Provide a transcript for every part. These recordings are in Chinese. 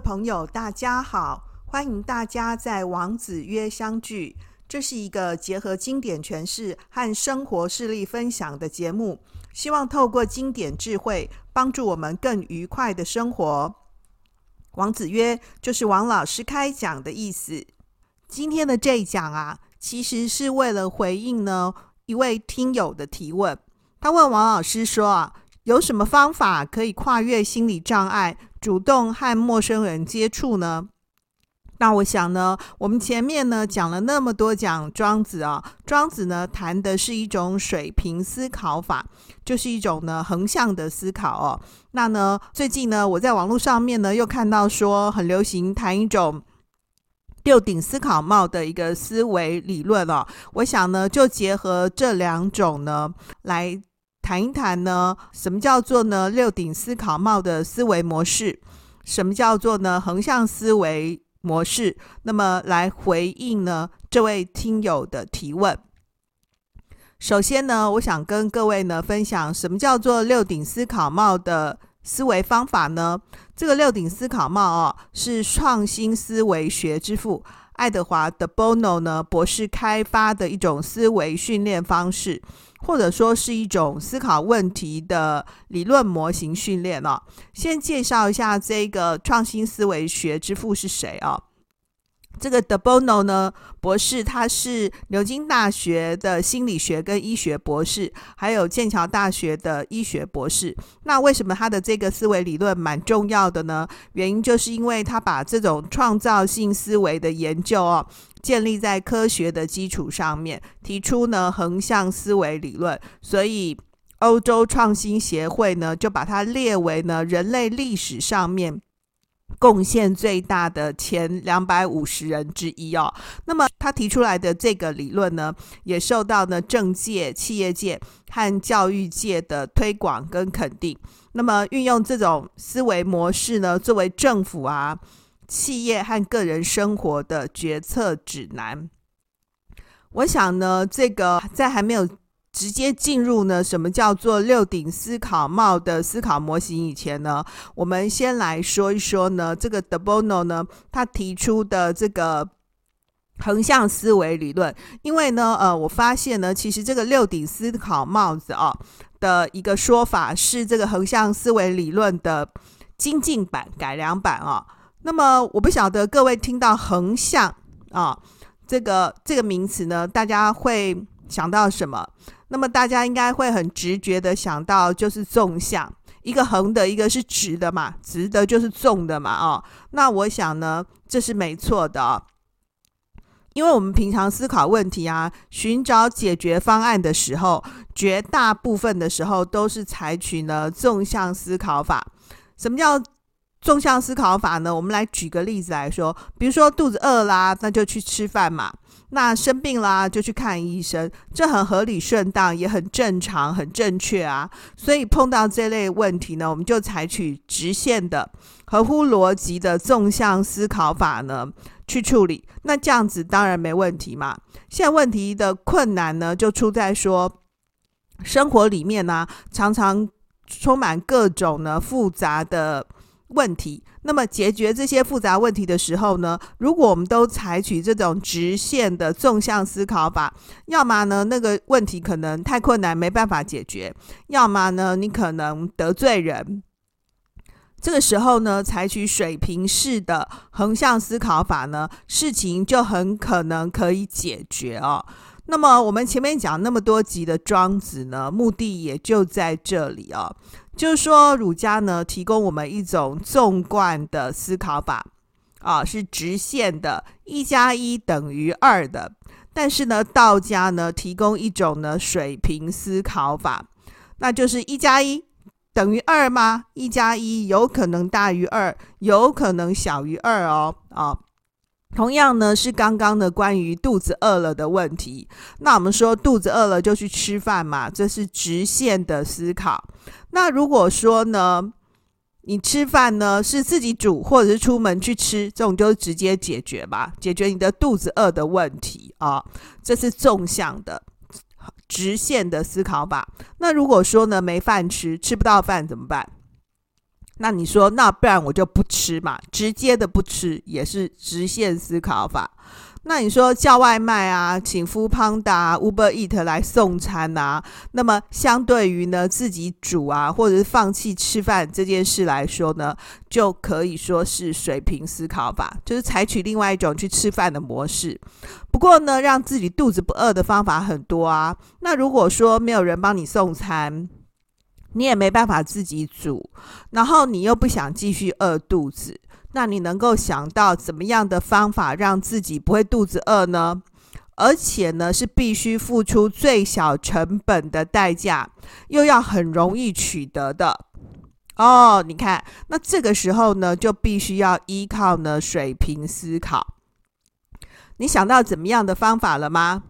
朋友，大家好！欢迎大家在王子约相聚。这是一个结合经典诠释和生活事例分享的节目，希望透过经典智慧，帮助我们更愉快的生活。王子约就是王老师开讲的意思。今天的这一讲啊，其实是为了回应呢一位听友的提问。他问王老师说啊，有什么方法可以跨越心理障碍？主动和陌生人接触呢？那我想呢，我们前面呢讲了那么多讲庄子啊，庄子呢谈的是一种水平思考法，就是一种呢横向的思考哦。那呢，最近呢我在网络上面呢又看到说很流行谈一种六顶思考帽的一个思维理论哦。我想呢就结合这两种呢来。谈一谈呢，什么叫做呢六顶思考帽的思维模式？什么叫做呢横向思维模式？那么来回应呢这位听友的提问。首先呢，我想跟各位呢分享什么叫做六顶思考帽的思维方法呢？这个六顶思考帽哦，是创新思维学之父爱德华·德波诺呢博士开发的一种思维训练方式。或者说是一种思考问题的理论模型训练哦。先介绍一下这个创新思维学之父是谁哦。这个德波诺呢博士，他是牛津大学的心理学跟医学博士，还有剑桥大学的医学博士。那为什么他的这个思维理论蛮重要的呢？原因就是因为他把这种创造性思维的研究哦。建立在科学的基础上面，提出呢横向思维理论，所以欧洲创新协会呢就把它列为呢人类历史上面贡献最大的前两百五十人之一哦。那么他提出来的这个理论呢，也受到呢政界、企业界和教育界的推广跟肯定。那么运用这种思维模式呢，作为政府啊。企业和个人生活的决策指南。我想呢，这个在还没有直接进入呢，什么叫做六顶思考帽的思考模型以前呢，我们先来说一说呢，这个德波诺呢，他提出的这个横向思维理论。因为呢，呃，我发现呢，其实这个六顶思考帽子啊的一个说法是这个横向思维理论的精进版、改良版啊。那么我不晓得各位听到横向啊这个这个名词呢，大家会想到什么？那么大家应该会很直觉的想到就是纵向，一个横的，一个是直的嘛，直的就是纵的嘛，哦，那我想呢，这是没错的，因为我们平常思考问题啊，寻找解决方案的时候，绝大部分的时候都是采取呢纵向思考法。什么叫？纵向思考法呢，我们来举个例子来说，比如说肚子饿啦，那就去吃饭嘛；那生病啦，就去看医生，这很合理、顺当，也很正常、很正确啊。所以碰到这类问题呢，我们就采取直线的、合乎逻辑的纵向思考法呢去处理。那这样子当然没问题嘛。现在问题的困难呢，就出在说生活里面呢、常常充满各种呢复杂的。问题，那么解决这些复杂问题的时候呢，如果我们都采取这种直线的纵向思考法，要么呢那个问题可能太困难没办法解决，要么呢你可能得罪人。这个时候呢，采取水平式的横向思考法呢，事情就很可能可以解决哦。那么我们前面讲那么多集的庄子呢，目的也就在这里哦。就是说，儒家呢提供我们一种纵贯的思考法，啊，是直线的，一加一等于二的。但是呢，道家呢提供一种呢水平思考法，那就是一加一等于二吗？一加一有可能大于二，有可能小于二哦，啊。同样呢，是刚刚的关于肚子饿了的问题。那我们说肚子饿了就去吃饭嘛，这是直线的思考。那如果说呢，你吃饭呢是自己煮或者是出门去吃，这种就直接解决吧，解决你的肚子饿的问题啊。这是纵向的直线的思考法。那如果说呢没饭吃，吃不到饭怎么办？那你说，那不然我就不吃嘛，直接的不吃也是直线思考法。那你说叫外卖啊，请 foodpanda、Uber Eat 来送餐啊，那么相对于呢自己煮啊，或者是放弃吃饭这件事来说呢，就可以说是水平思考法，就是采取另外一种去吃饭的模式。不过呢，让自己肚子不饿的方法很多啊。那如果说没有人帮你送餐，你也没办法自己煮，然后你又不想继续饿肚子。那你能够想到怎么样的方法让自己不会肚子饿呢？而且呢，是必须付出最小成本的代价，又要很容易取得的哦。你看，那这个时候呢，就必须要依靠呢水平思考。你想到怎么样的方法了吗？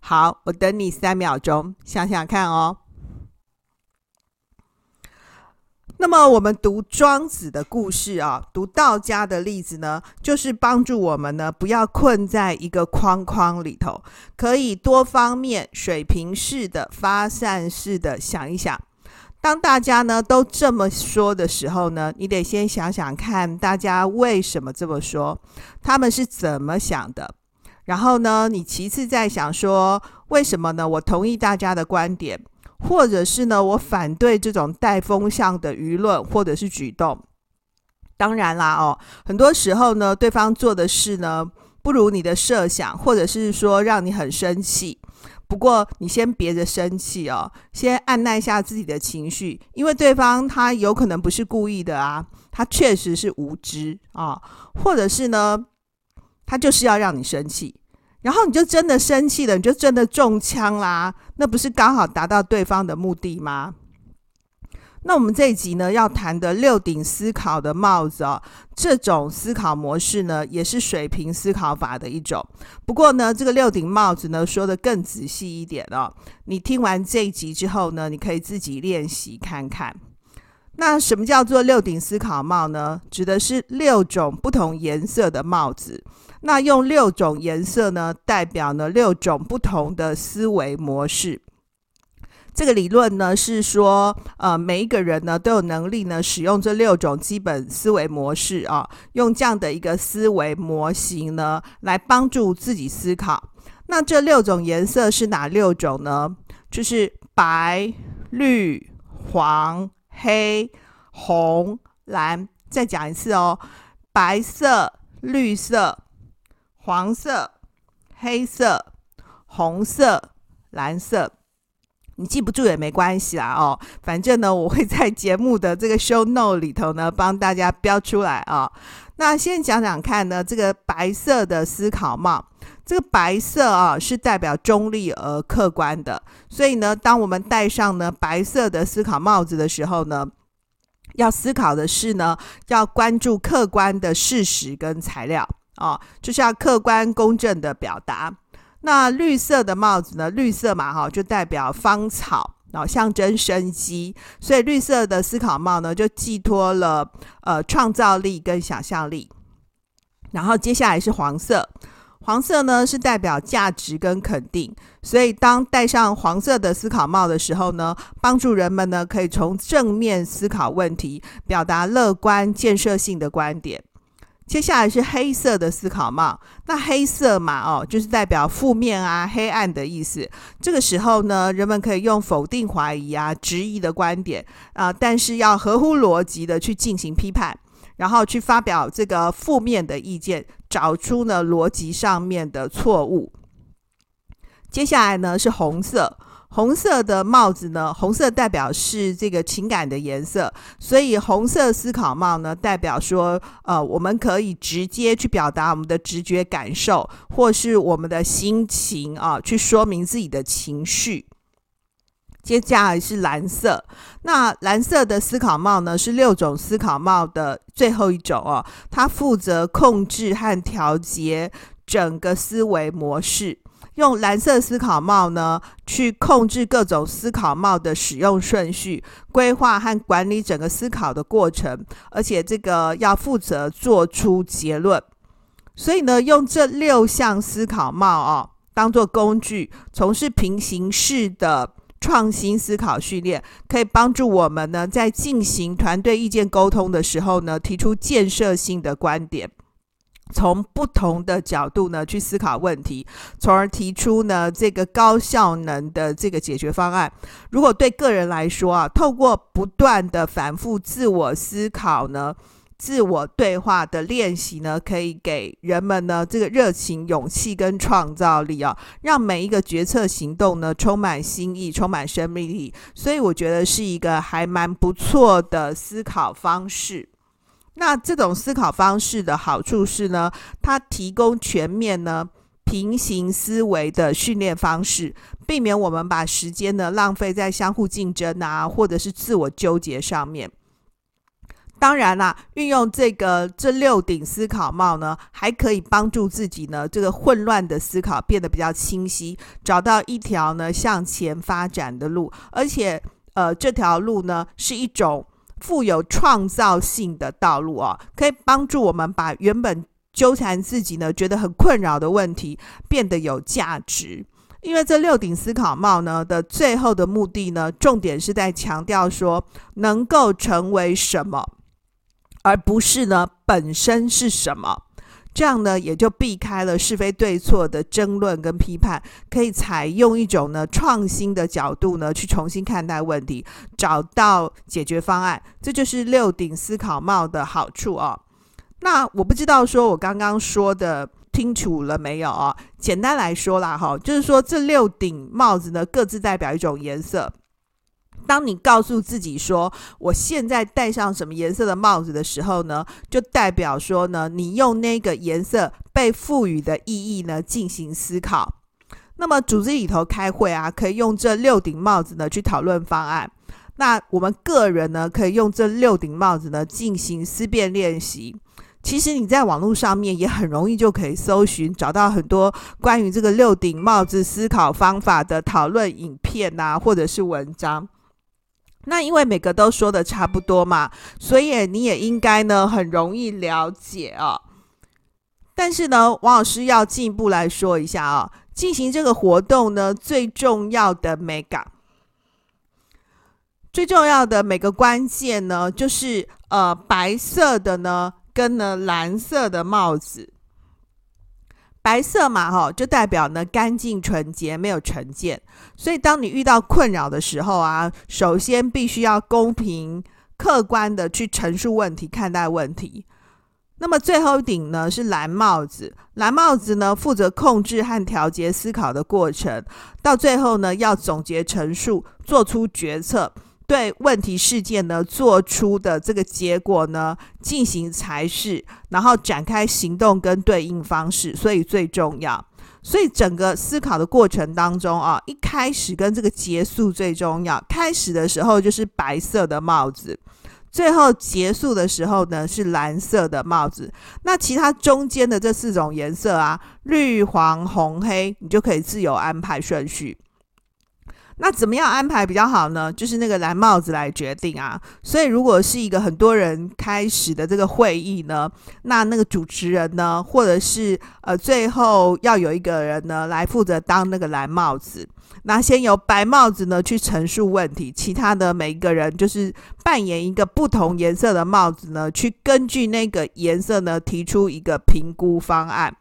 好，我等你三秒钟，想想看哦。那么我们读庄子的故事啊，读道家的例子呢，就是帮助我们呢，不要困在一个框框里头，可以多方面、水平式的、发散式的想一想。当大家呢都这么说的时候呢，你得先想想看，大家为什么这么说，他们是怎么想的。然后呢，你其次再想说，为什么呢？我同意大家的观点。或者是呢，我反对这种带风向的舆论或者是举动。当然啦，哦，很多时候呢，对方做的事呢，不如你的设想，或者是说让你很生气。不过你先别着生气哦，先按捺一下自己的情绪，因为对方他有可能不是故意的啊，他确实是无知啊，或者是呢，他就是要让你生气。然后你就真的生气了，你就真的中枪啦，那不是刚好达到对方的目的吗？那我们这一集呢，要谈的六顶思考的帽子哦，这种思考模式呢，也是水平思考法的一种。不过呢，这个六顶帽子呢，说得更仔细一点哦。你听完这一集之后呢，你可以自己练习看看。那什么叫做六顶思考帽呢？指的是六种不同颜色的帽子。那用六种颜色呢，代表呢六种不同的思维模式。这个理论呢是说，呃，每一个人呢都有能力呢使用这六种基本思维模式啊，用这样的一个思维模型呢来帮助自己思考。那这六种颜色是哪六种呢？就是白、绿、黄、黑、红、蓝。再讲一次哦，白色、绿色。黄色、黑色、红色、蓝色，你记不住也没关系啦哦。反正呢，我会在节目的这个 show note 里头呢，帮大家标出来啊、那先讲讲看呢，这个白色的思考帽，这个白色啊是代表中立而客观的，所以呢，当我们戴上呢白色的思考帽子的时候呢，要思考的是呢，要关注客观的事实跟材料。哦，就是要客观公正的表达。那绿色的帽子呢？绿色嘛，哈，就代表芳草，然后象征生机。所以绿色的思考帽呢，就寄托了呃创造力跟想象力。然后接下来是黄色，黄色呢是代表价值跟肯定。所以当戴上黄色的思考帽的时候呢，帮助人们呢可以从正面思考问题，表达乐观建设性的观点。接下来是黑色的思考帽，那黑色嘛，哦，就是代表负面啊、黑暗的意思。这个时候呢，人们可以用否定、怀疑啊、质疑的观点啊、但是要合乎逻辑的去进行批判，然后去发表这个负面的意见，找出呢逻辑上面的错误。接下来呢是红色。红色的帽子呢，红色代表是这个情感的颜色，所以红色思考帽呢，代表说，呃，我们可以直接去表达我们的直觉感受，或是我们的心情啊，去说明自己的情绪。接下来是蓝色，那蓝色的思考帽呢，是六种思考帽的最后一种哦，它负责控制和调节整个思维模式。用蓝色思考帽呢，去控制各种思考帽的使用顺序，规划和管理整个思考的过程，而且这个要负责做出结论。所以呢，用这六项思考帽啊，当做工具，从事平行式的创新思考训练，可以帮助我们呢，在进行团队意见沟通的时候呢，提出建设性的观点。从不同的角度呢去思考问题，从而提出呢这个高效能的这个解决方案。如果对个人来说啊，透过不断的反复自我思考呢、自我对话的练习呢，可以给人们呢这个热情、勇气跟创造力啊，让每一个决策行动呢充满新意、充满生命力。所以我觉得是一个还蛮不错的思考方式。那这种思考方式的好处是呢，它提供全面呢平行思维的训练方式，避免我们把时间呢浪费在相互竞争啊，或者是自我纠结上面。当然啦，运用这个这六顶思考帽呢，还可以帮助自己呢这个混乱的思考变得比较清晰，找到一条呢向前发展的路，而且呃这条路呢是一种。富有创造性的道路啊，可以帮助我们把原本纠缠自己呢，觉得很困扰的问题变得有价值。因为这六顶思考帽呢的最后的目的呢，重点是在强调说能够成为什么，而不是呢本身是什么。这样呢，也就避开了是非对错的争论跟批判，可以采用一种呢创新的角度呢去重新看待问题，找到解决方案。这就是六顶思考帽的好处哦。那我不知道说我刚刚说的清楚了没有啊？简单来说啦，哈，就是说这六顶帽子呢各自代表一种颜色。当你告诉自己说我现在戴上什么颜色的帽子的时候呢，就代表说呢，你用那个颜色被赋予的意义呢进行思考。那么组织里头开会啊，可以用这六顶帽子呢去讨论方案。那我们个人呢，可以用这六顶帽子呢进行思辨练习。其实你在网络上面也很容易就可以搜寻，找到很多关于这个六顶帽子思考方法的讨论影片啊，或者是文章。那因为每个都说的差不多嘛，所以你也应该呢很容易了解啊。但是呢，王老师要进一步来说一下啊，进行这个活动呢，最重要的美感，最重要的每个关键呢，就是呃白色的呢跟呢蓝色的帽子。白色嘛，哈，就代表呢干净纯洁，没有成见。所以，当你遇到困扰的时候啊，首先必须要公平、客观的去陈述问题、看待问题。那么，最后一顶呢是蓝帽子，蓝帽子呢负责控制和调节思考的过程，到最后呢要总结陈述，做出决策。对问题事件呢做出的这个结果呢进行裁示，然后展开行动跟对应方式，所以最重要。所以整个思考的过程当中啊，一开始跟这个结束最重要。开始的时候就是白色的帽子，最后结束的时候呢是蓝色的帽子。那其他中间的这四种颜色啊，绿、黄、红、黑，你就可以自由安排顺序。那怎么样安排比较好呢？就是那个蓝帽子来决定啊。所以如果是一个很多人开始的这个会议呢，那那个主持人呢，或者是呃最后要有一个人呢来负责当那个蓝帽子。那先由白帽子呢去陈述问题，其他的每一个人就是扮演一个不同颜色的帽子呢，去根据那个颜色呢提出一个评估方案。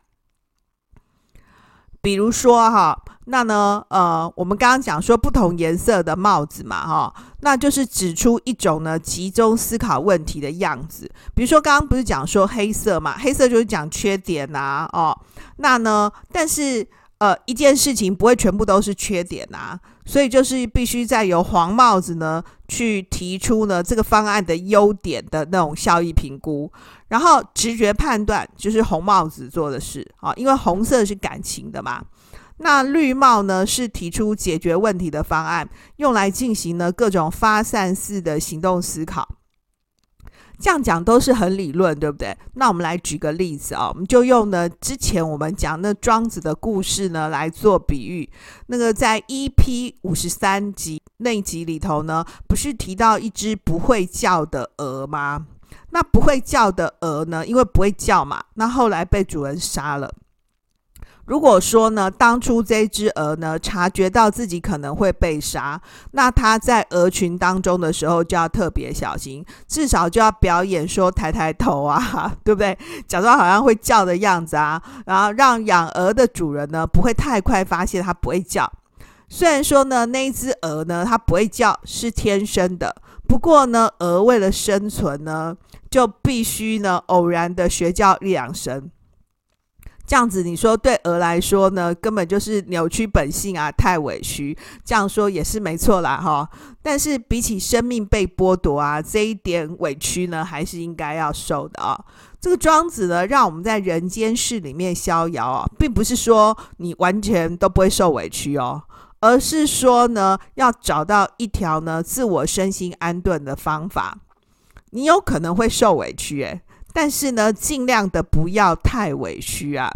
比如说哈，那呢，呃，我们刚刚讲说不同颜色的帽子嘛，哈，那就是指出一种呢集中思考问题的样子。比如说刚刚不是讲说黑色嘛，黑色就是讲缺点呐，哦，那呢，但是呃，一件事情不会全部都是缺点呐，所以就是必须再由黄帽子呢去提出呢这个方案的优点的那种效益评估。然后直觉判断就是红帽子做的事啊，因为红色是感情的嘛。那绿帽呢是提出解决问题的方案，用来进行呢各种发散式的行动思考。这样讲都是很理论，对不对？那我们来举个例子啊，我们就用呢之前我们讲那庄子的故事呢来做比喻。那个在 EP 五十三集那一集里头呢，不是提到一只不会叫的鹅吗？那不会叫的鹅呢？因为不会叫嘛，那后来被主人杀了。如果说呢，当初这只鹅呢，察觉到自己可能会被杀，那它在鹅群当中的时候就要特别小心，至少就要表演说抬抬头啊，对不对？假装好像会叫的样子啊，然后让养鹅的主人呢不会太快发现它不会叫。虽然说呢，那只鹅呢，它不会叫是天生的，不过呢，鹅为了生存呢，就必须呢偶然的学叫两声。这样子，你说对鹅来说呢，根本就是扭曲本性啊，太委屈。这样说也是没错啦，哈。但是比起生命被剥夺啊，这一点委屈呢，还是应该要受的啊。这个庄子呢，让我们在人间世里面逍遥啊，并不是说你完全都不会受委屈哦，而是说呢，要找到一条呢自我身心安顿的方法。你有可能会受委屈，诶。但是呢，尽量的不要太委屈啊，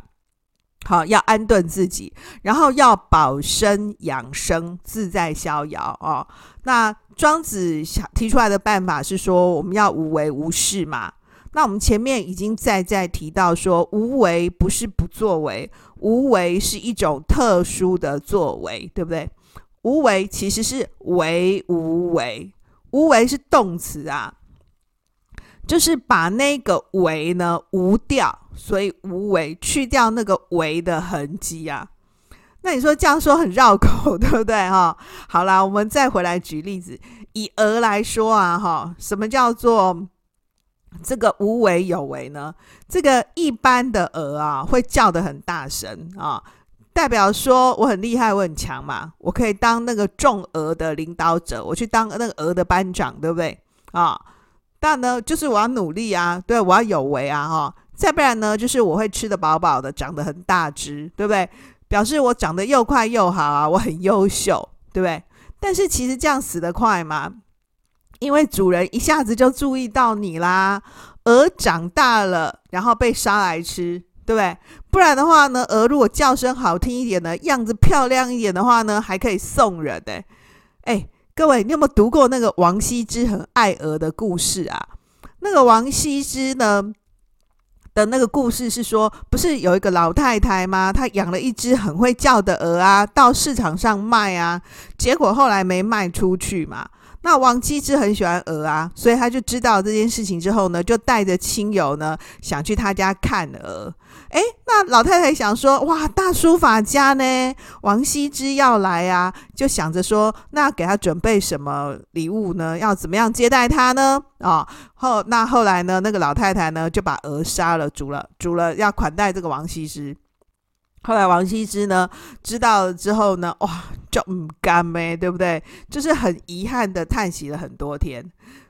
好，要安顿自己，然后要保身养生，自在逍遥哦。那庄子想提出来的办法是说，我们要无为无事嘛。那我们前面已经在在提到说，无为不是不作为，无为是一种特殊的作为，对不对？无为其实是为无为，无为是动词啊。就是把那个为呢无掉，所以无为去掉那个为的痕迹啊。那你说这样说很绕口，对不对哈？好啦，我们再回来举例子，以鹅来说啊哈，什么叫做这个无为有为呢？这个一般的鹅啊会叫得很大声啊，代表说我很厉害，我很强嘛，我可以当那个众鹅的领导者，我去当那个鹅的班长，对不对啊？但呢，就是我要努力啊，对，我要有为啊，哈，再不然呢，就是我会吃得饱饱的，长得很大只，对不对？表示我长得又快又好啊，我很优秀，对不对？但是其实这样死得快吗？因为主人一下子就注意到你啦，鹅长大了，然后被杀来吃，对不对？不然的话呢，鹅如果叫声好听一点呢，样子漂亮一点的话呢，还可以送人的，哎。各位，你有没有读过那个王羲之很爱鹅的故事啊？那个王羲之呢的那个故事是说，不是有一个老太太吗？她养了一只很会叫的鹅啊，到市场上卖啊，结果后来没卖出去嘛。那王羲之很喜欢鹅啊，所以他就知道这件事情之后呢，就带着亲友呢想去他家看鹅。诶，那老太太想说，哇，大书法家呢，王羲之要来啊，就想着说，那给他准备什么礼物呢？要怎么样接待他呢？啊、哦，后那后来呢，那个老太太呢就把鹅杀了，煮了，煮了要款待这个王羲之。后来王羲之呢知道了之后呢，哇，就唔甘咩，对不对？就是很遗憾的叹息了很多天。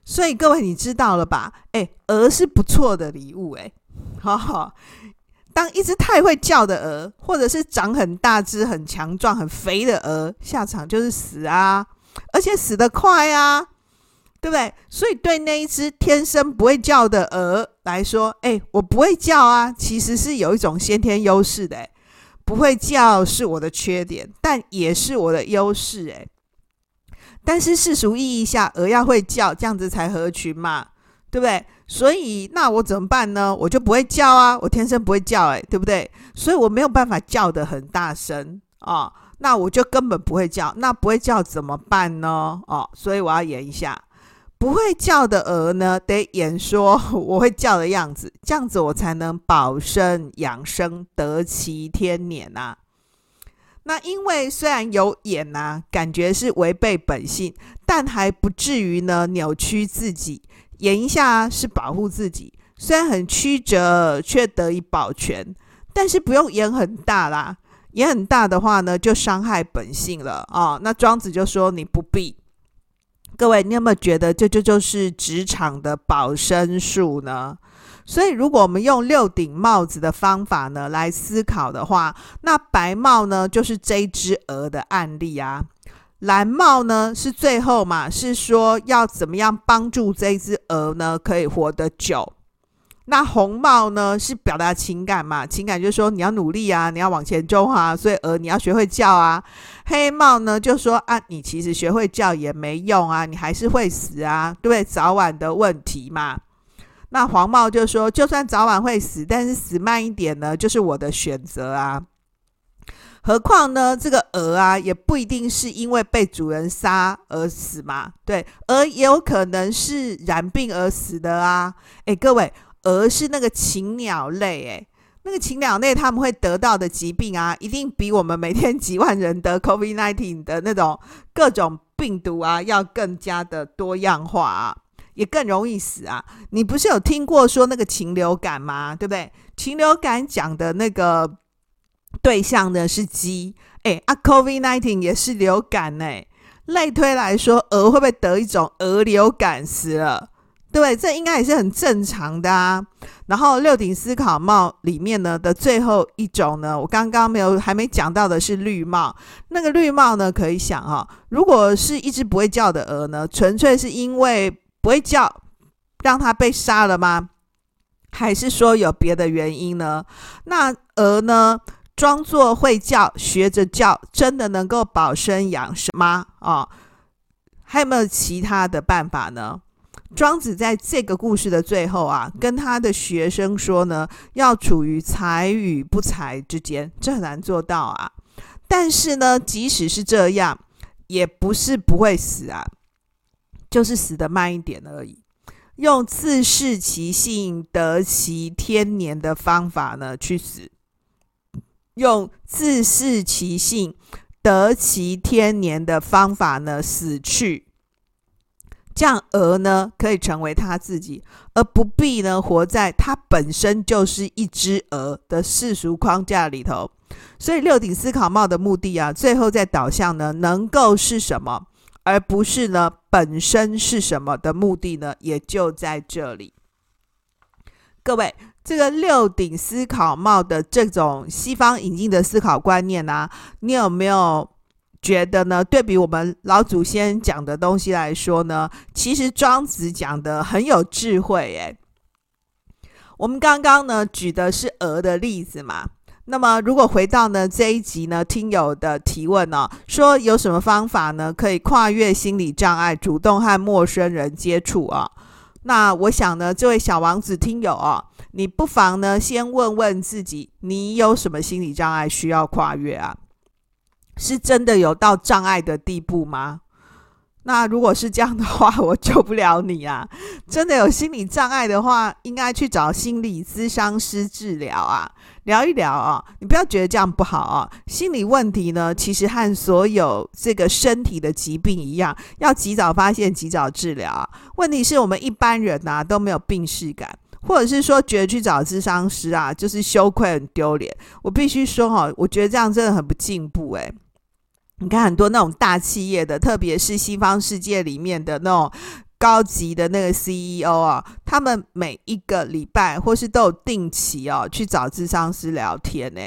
所以各位你知道了吧？诶，鹅是不错的礼物，诶，好好。当一只太会叫的鹅，或者是长很大只、很强壮、很肥的鹅，下场就是死啊，而且死得快啊，对不对？所以对那一只天生不会叫的鹅来说，哎，我不会叫啊，其实是有一种先天优势的。不会叫是我的缺点，但也是我的优势。哎，但是世俗意义下，鹅要会叫，这样子才合群嘛，对不对？所以那我怎么办呢？我就不会叫啊，我天生不会叫，诶，对不对？所以我没有办法叫得很大声啊，那我就根本不会叫。那不会叫怎么办呢？哦，所以我要演一下不会叫的鹅呢，得演说我会叫的样子，这样子我才能保身养生，得其天年呐。那因为虽然有演呐，感觉是违背本性，但还不至于呢扭曲自己。演一下是保护自己，虽然很曲折，却得以保全。但是不用演很大啦，演很大的话呢，就伤害本性了啊、哦。那庄子就说你不必。各位，你有没有觉得这这就是职场的保身术呢？所以，如果我们用六顶帽子的方法呢来思考的话，那白帽呢就是这只鹅的案例啊。蓝帽呢是最后嘛，是说要怎么样帮助这只鹅呢可以活得久。那红帽呢是表达情感嘛，情感就是说你要努力啊，你要往前冲啊，所以鹅你要学会叫啊。黑帽呢就说啊，你其实学会叫也没用啊，你还是会死啊，对不对？早晚的问题嘛。那黄帽就说，就算早晚会死，但是死慢一点呢，就是我的选择啊。何况呢，这个鹅啊，也不一定是因为被主人杀而死嘛。对，鹅也有可能是染病而死的啊。诶，各位，鹅是那个禽鸟类，诶，那个禽鸟类他们会得到的疾病啊，一定比我们每天几万人得 COVID-19 的那种各种病毒啊，要更加的多样化啊，也更容易死啊。你不是有听过说那个禽流感吗？对不对？禽流感讲的那个。对象呢是鸡，哎啊，COVID-19 也是流感呢。类推来说，鹅会不会得一种鹅流感死了？对，这应该也是很正常的啊。然后六顶思考帽里面呢的最后一种呢，我刚刚没有还没讲到的是绿帽。那个绿帽呢，可以想哈，如果是一只不会叫的鹅呢，纯粹是因为不会叫，让它被杀了吗？还是说有别的原因呢？那鹅呢？装作会叫，学着叫，真的能够保生养生吗？哦，还有没有其他的办法呢？庄子在这个故事的最后啊，跟他的学生说呢，要处于才与不才之间，这很难做到啊。但是呢，即使是这样，也不是不会死啊，就是死的慢一点而已。用自适其性，得其天年的方法呢，去死。用自适其性，得其天年的方法呢，死去，这样鹅呢可以成为他自己，而不必呢活在他本身就是一只鹅的世俗框架里头。所以六顶思考帽的目的啊，最后在导向呢，能够是什么，而不是呢本身是什么的目的呢，也就在这里。各位。这个六顶思考帽的这种西方引进的思考观念呢、啊，你有没有觉得呢？对比我们老祖先讲的东西来说呢，其实庄子讲的很有智慧诶。我们刚刚呢举的是鹅的例子嘛，那么如果回到呢这一集呢，听友的提问呢、哦，说有什么方法呢可以跨越心理障碍，主动和陌生人接触啊？那我想呢，这位小王子听友、哦。你不妨呢，先问问自己，你有什么心理障碍需要跨越啊？是真的有到障碍的地步吗？那如果是这样的话，我救不了你啊！真的有心理障碍的话，应该去找心理咨商师治疗啊，聊一聊啊。你不要觉得这样不好啊。心理问题呢，其实和所有这个身体的疾病一样，要及早发现，及早治疗。问题是我们一般人呐、都没有病识感。或者是说，觉得去找咨商师啊，就是羞愧、很丢脸。我必须说哈，我觉得这样真的很不进步诶。你看很多那种大企业的，特别是西方世界里面的那种。高级的那个 CEO 啊，他们每一个礼拜或是都有定期哦去找咨商师聊天呢。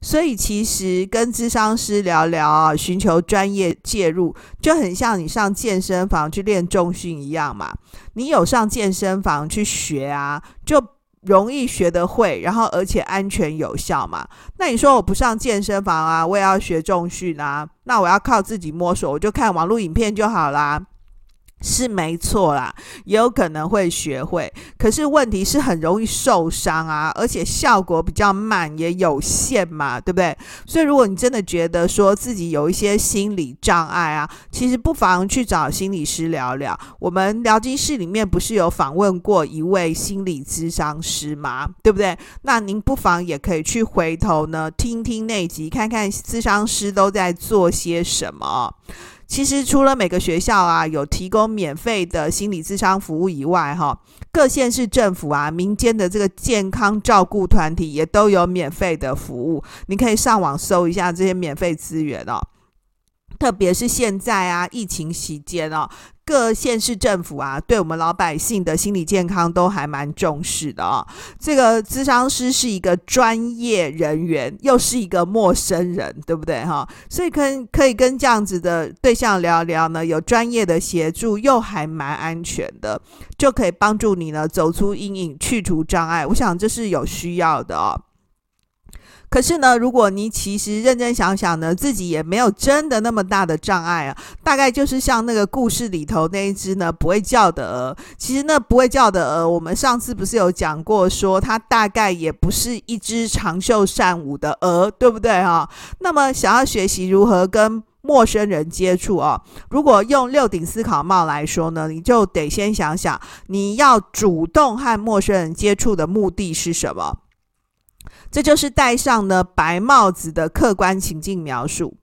所以其实跟咨商师聊聊啊，寻求专业介入，就很像你上健身房去练重训一样嘛。你有上健身房去学啊，就容易学得会，然后而且安全有效嘛。那你说我不上健身房啊，我也要学重训啊，那我要靠自己摸索，我就看网络影片就好啦。是没错啦，也有可能会学会，可是问题是很容易受伤啊，而且效果比较慢，也有限嘛，对不对？所以如果你真的觉得说自己有一些心理障碍啊，其实不妨去找心理师聊聊。我们聊经室里面不是有访问过一位心理咨商师吗？对不对？那您不妨也可以去回头呢听听那集，看看咨商师都在做些什么。其实除了每个学校啊有提供免费的心理咨商服务以外，哈，各县市政府啊、民间的这个健康照顾团体也都有免费的服务，你可以上网搜一下这些免费资源哦。特别是现在啊，疫情期间哦。各县市政府啊，对我们老百姓的心理健康都还蛮重视的哦。这个咨商师是一个专业人员，又是一个陌生人，对不对哈？所以可可以跟这样子的对象聊聊呢，有专业的协助，又还蛮安全的，就可以帮助你呢走出阴影，去除障碍。我想这是有需要的哦。可是呢，如果你其实认真想想呢，自己也没有真的那么大的障碍啊。大概就是像那个故事里头那一只呢不会叫的鹅。其实那不会叫的鹅，我们上次不是有讲过，说它大概也不是一只长袖善舞的鹅，对不对哈？那么想要学习如何跟陌生人接触哦，如果用六顶思考帽来说呢，你就得先想想你要主动和陌生人接触的目的是什么。这就是戴上了白帽子的客观情境描述。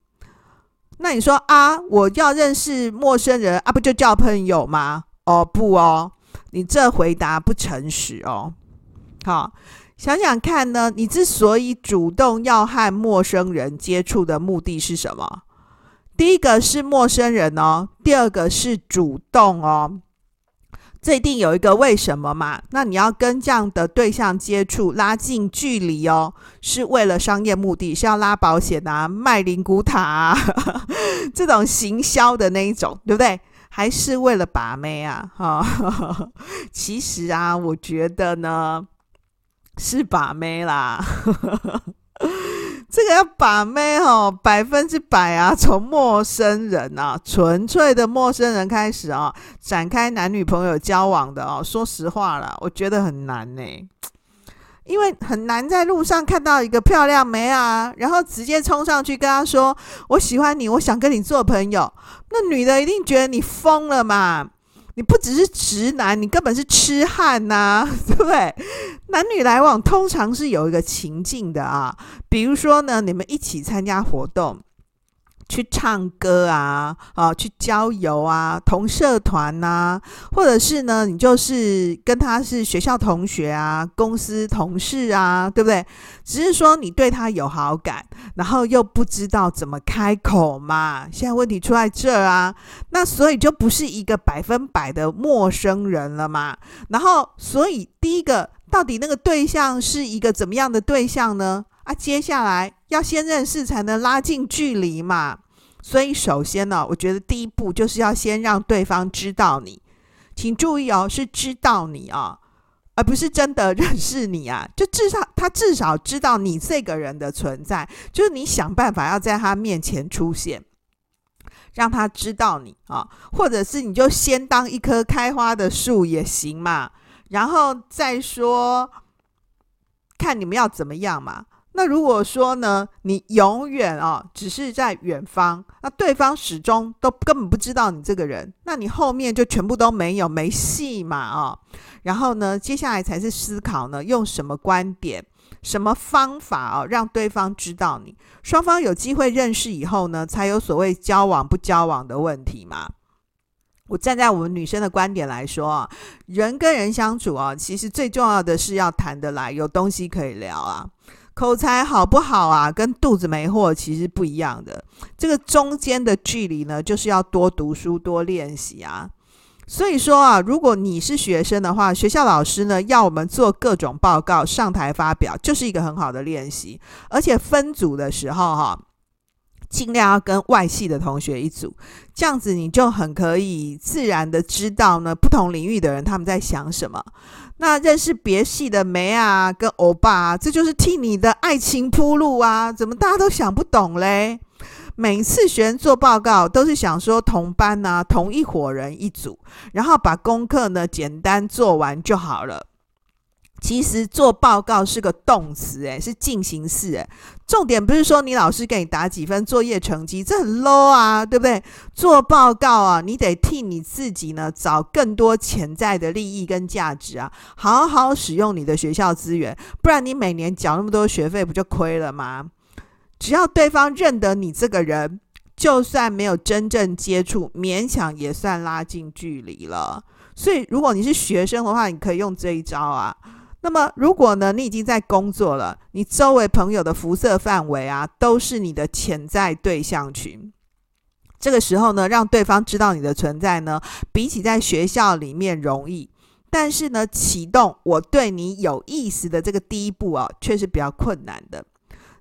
那你说啊，我要认识陌生人啊，不就交朋友吗？哦，不哦，你这回答不诚实哦。好，想想看呢，你之所以主动要和陌生人接触的目的是什么？第一个是陌生人哦，第二个是主动哦。这一定有一个为什么嘛？那你要跟这样的对象接触，拉近距离哦，是为了商业目的，是要拉保险啊、卖灵骨塔啊，这种行销的那一种，对不对？还是为了把妹啊？哈，其实啊，我觉得呢，是把妹啦。这个要把妹哦，百分之百啊，从陌生人啊，纯粹的陌生人开始啊，展开男女朋友交往的哦。说实话啦，我觉得很难呢，因为很难在路上看到一个漂亮妹啊，然后直接冲上去跟她说：“我喜欢你，我想跟你做朋友。”那女的一定觉得你疯了嘛。你不只是直男，你根本是痴汉呐、对不对？男女来往通常是有一个情境的啊，比如说呢，你们一起参加活动。去唱歌啊，啊，去郊游啊，同社团呐，或者是呢，你就是跟他是学校同学啊，公司同事啊，对不对？只是说你对他有好感，然后又不知道怎么开口嘛。现在问题出在这啊，那所以就不是一个百分百的陌生人了嘛。然后，所以第一个，到底那个对象是一个怎么样的对象呢？啊，接下来要先认识才能拉近距离嘛。所以首先呢，我觉得第一步就是要先让对方知道你，请注意哦，是知道你啊，而不是真的认识你啊。就至少他至少知道你这个人的存在，就是你想办法要在他面前出现，让他知道你啊，或者是你就先当一棵开花的树也行嘛，然后再说看你们要怎么样嘛。那如果说呢，你永远啊、哦、只是在远方，那对方始终都根本不知道你这个人，那你后面就全部都没有没戏嘛啊、然后呢，接下来才是思考呢，用什么观点、什么方法哦，让对方知道你。双方有机会认识以后呢，才有所谓交往不交往的问题嘛。我站在我们女生的观点来说啊，人跟人相处啊，其实最重要的是要谈得来，有东西可以聊啊。口才好不好啊？跟肚子没货其实不一样的。这个中间的距离呢，就是要多读书、多练习啊。所以说啊，如果你是学生的话，学校老师呢要我们做各种报告、上台发表，就是一个很好的练习。而且分组的时候哈，尽量要跟外系的同学一组，这样子你就很可以自然的知道呢，不同领域的人他们在想什么。那认识别系的梅啊，跟欧巴，这就是替你的爱情铺路啊！怎么大家都想不懂嘞？每次学生做报告，都是想说同班啊，同一伙人一组，然后把功课呢简单做完就好了。其实做报告是个动词，诶，是进行式，诶，重点不是说你老师给你打几分作业成绩，这很 low 啊，对不对？做报告啊，你得替你自己呢找更多潜在的利益跟价值啊，好好使用你的学校资源，不然你每年缴那么多学费不就亏了吗？只要对方认得你这个人，就算没有真正接触，勉强也算拉近距离了。所以如果你是学生的话，你可以用这一招啊。那么，如果呢，你已经在工作了，你周围朋友的辐射范围啊，都是你的潜在对象群。这个时候呢，让对方知道你的存在呢，比起在学校里面容易。但是呢，启动我对你有意思的这个第一步啊，却是比较困难的。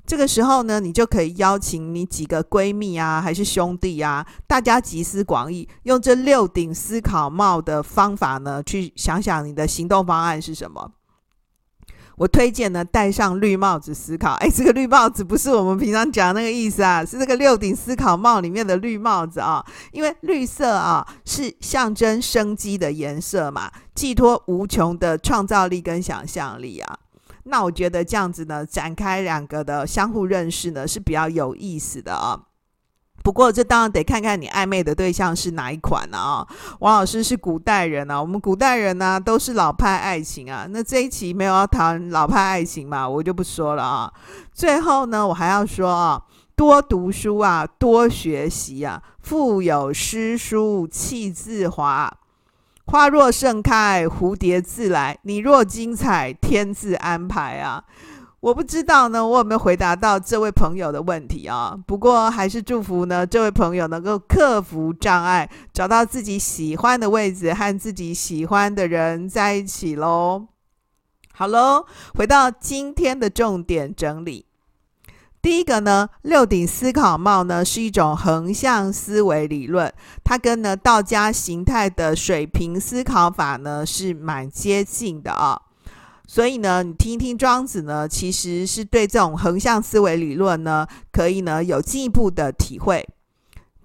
这个时候呢，你就可以邀请你几个闺蜜啊，还是兄弟啊，大家集思广益，用这六顶思考帽的方法呢，去想想你的行动方案是什么。我推荐呢戴上绿帽子思考。哎，这个绿帽子不是我们平常讲的那个意思啊，是这个六顶思考帽里面的绿帽子啊。因为绿色啊是象征生机的颜色嘛，寄托无穷的创造力跟想象力啊。那我觉得这样子呢，展开两个的相互认识呢是比较有意思的啊。不过，这当然得看看你暧昧的对象是哪一款了啊。王老师是古代人啊，我们古代人呢、都是老派爱情啊。那这一期没有要谈老派爱情嘛，我就不说了啊。最后呢，我还要说啊，多读书啊，多学习啊。腹有诗书气自华，花若盛开，蝴蝶自来。你若精彩，天自安排啊。我不知道呢，我有没有回答到这位朋友的问题啊？不过还是祝福呢，这位朋友能够克服障碍，找到自己喜欢的位置，和自己喜欢的人在一起喽。好喽，回到今天的重点整理。第一个呢，六顶思考帽呢是一种横向思维理论，它跟呢道家形态的水平思考法呢是蛮接近的啊。所以呢，你听一听庄子呢，其实是对这种横向思维理论呢，可以呢有进一步的体会。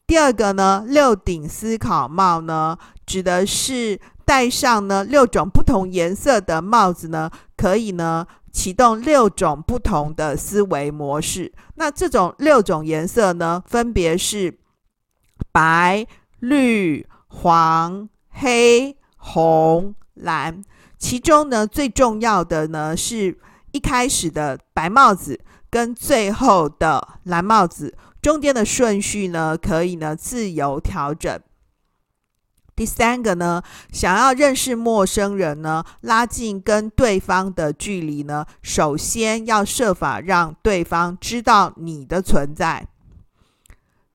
第二个呢，六顶思考帽呢，指的是戴上呢六种不同颜色的帽子呢，可以呢启动六种不同的思维模式。那这种六种颜色呢，分别是白、绿、黄、黑、红、蓝。其中呢，最重要的呢，是一开始的白帽子跟最后的蓝帽子，中间的顺序呢，可以呢自由调整。第三个呢，想要认识陌生人呢，拉近跟对方的距离呢，首先要设法让对方知道你的存在。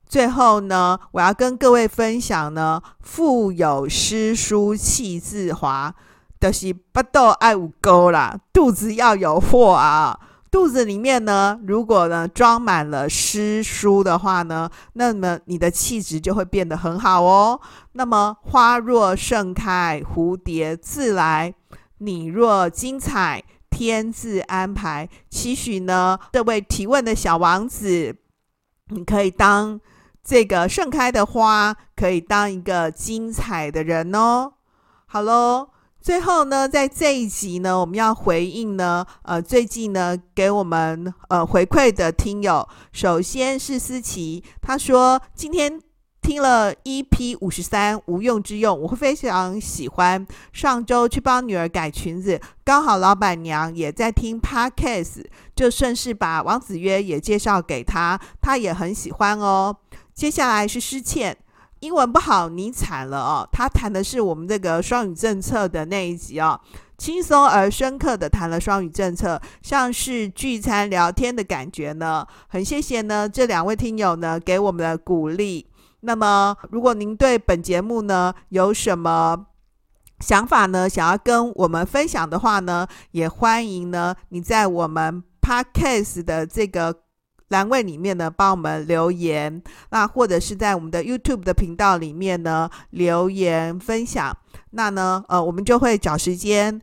最后呢，我要跟各位分享呢，腹有诗书气自华。就是巴肚爱有沟啦，肚子要有货啊！肚子里面呢，如果呢装满了诗书的话呢，那么你的气质就会变得很好哦。那么花若盛开，蝴蝶自来；你若精彩，天自安排。期许呢，这位提问的小王子，你可以当这个盛开的花，可以当一个精彩的人哦。好喽。最后呢，在这一集呢，我们要回应呢，呃，最近呢给我们呃回馈的听友，首先是思琪，他说今天听了 EP 五十三无用之用，我会非常喜欢。上周去帮女儿改裙子，刚好老板娘也在听 Podcast，就顺势把王子约也介绍给她，她也很喜欢哦。接下来是诗倩。英文不好，你惨了哦。他谈的是我们这个双语政策的那一集哦，轻松而深刻的谈了双语政策，像是聚餐聊天的感觉呢。很谢谢呢这两位听友呢给我们的鼓励。那么，如果您对本节目呢有什么想法呢，想要跟我们分享的话呢，也欢迎呢你在我们 Podcast 的这个。栏位里面呢，帮我们留言，那或者是在我们的 YouTube 的频道里面呢留言分享，那呢，呃，我们就会找时间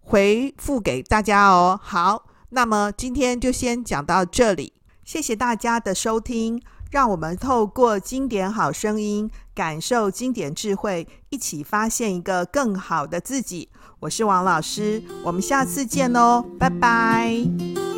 回复给大家哦。好，那么今天就先讲到这里，谢谢大家的收听，让我们透过经典好声音，感受经典智慧，一起发现一个更好的自己。我是王老师，我们下次见哦，拜拜。